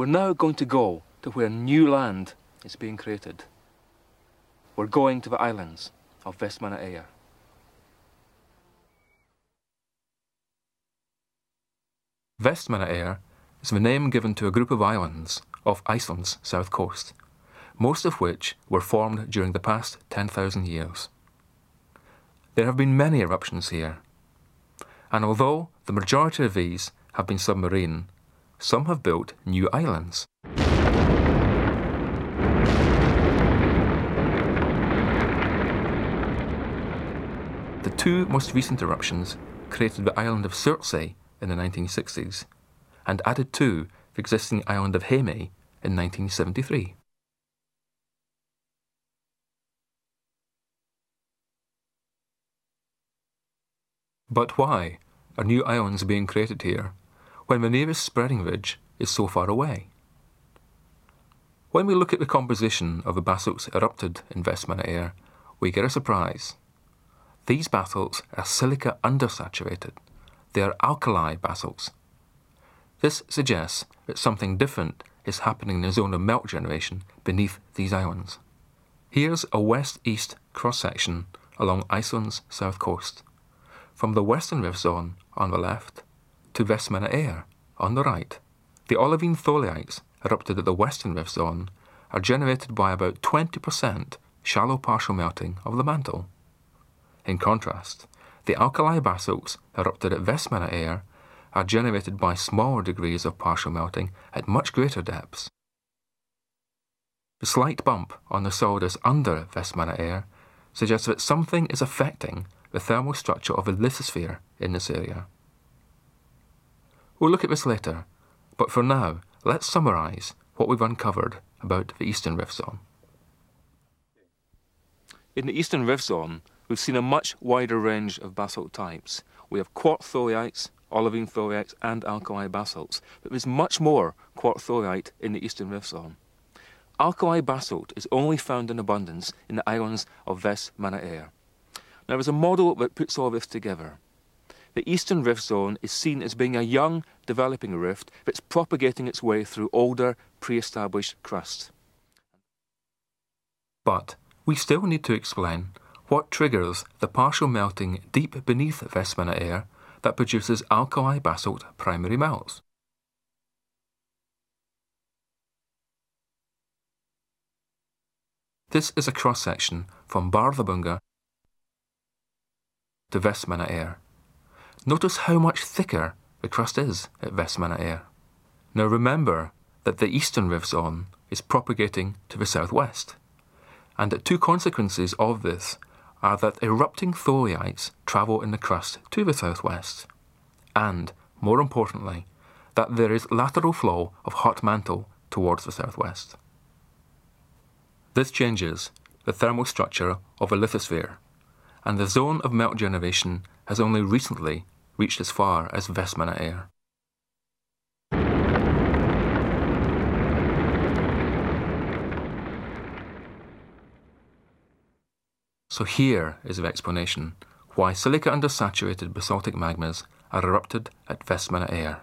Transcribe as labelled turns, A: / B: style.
A: We're now going to go to where new land is being created. We're going to the islands of Vestmanna Eyjar. Vestmanna Eyjar is the name given to a group of islands off Iceland's south coast, most of which were formed during the past 10,000 years. There have been many eruptions here, and although the majority of these have been submarine, some have built new islands. The two most recent eruptions created the island of Surtsey in the 1960s and added to the existing island of Heimaey in 1973. But why are new islands being created here when the nearest spreading ridge is so far away? When we look at the composition of the basalts erupted in Vestmannaeyjar, we get a surprise. These basalts are silica undersaturated. They are alkali basalts. This suggests that something different is happening in the zone of melt generation beneath these islands. Here's a west-east cross-section along Iceland's south coast from the western rift zone on the left to Vestmanna Eyjar on the right. The olivine tholeiites erupted at the western rift zone are generated by about 20% shallow partial melting of the mantle. In contrast, the alkali basalts erupted at Vestmanna Eyjar are generated by smaller degrees of partial melting at much greater depths. The slight bump on the solidus under Vestmanna Eyjar suggests that something is affecting the thermal structure of the lithosphere in this area. We'll look at this later, but for now, let's summarise what we've uncovered about the Eastern Rift Zone. In the Eastern Rift Zone, we've seen a much wider range of basalt types. We have quartz tholeiites, olivine tholeiites, and alkali basalts, but there's much more quartz tholeiite in the Eastern Rift Zone. Alkali basalt is only found in abundance in the islands of Vestmanna Eyjar. Now, there's a model that puts all this together. The eastern rift zone is seen as being a young, developing rift that's propagating its way through older, pre-established crust. But we still need to explain what triggers the partial melting deep beneath Vestmanna Eyjar that produces alkali basalt primary melts. This is a cross-section from Bárðarbunga to Vestmanna Eyjar. Notice how much thicker the crust is at Vestmanna Eyjar. Now remember that the eastern rift zone is propagating to the southwest, and that two consequences of this are that erupting tholeiites travel in the crust to the southwest, and, more importantly, that there is lateral flow of hot mantle towards the southwest. This changes the thermal structure of a lithosphere and the zone of melt generation has only recently reached as far as Vestmanna Eyjar. So here is the explanation why silica undersaturated basaltic magmas are erupted at Vestmanna Eyjar.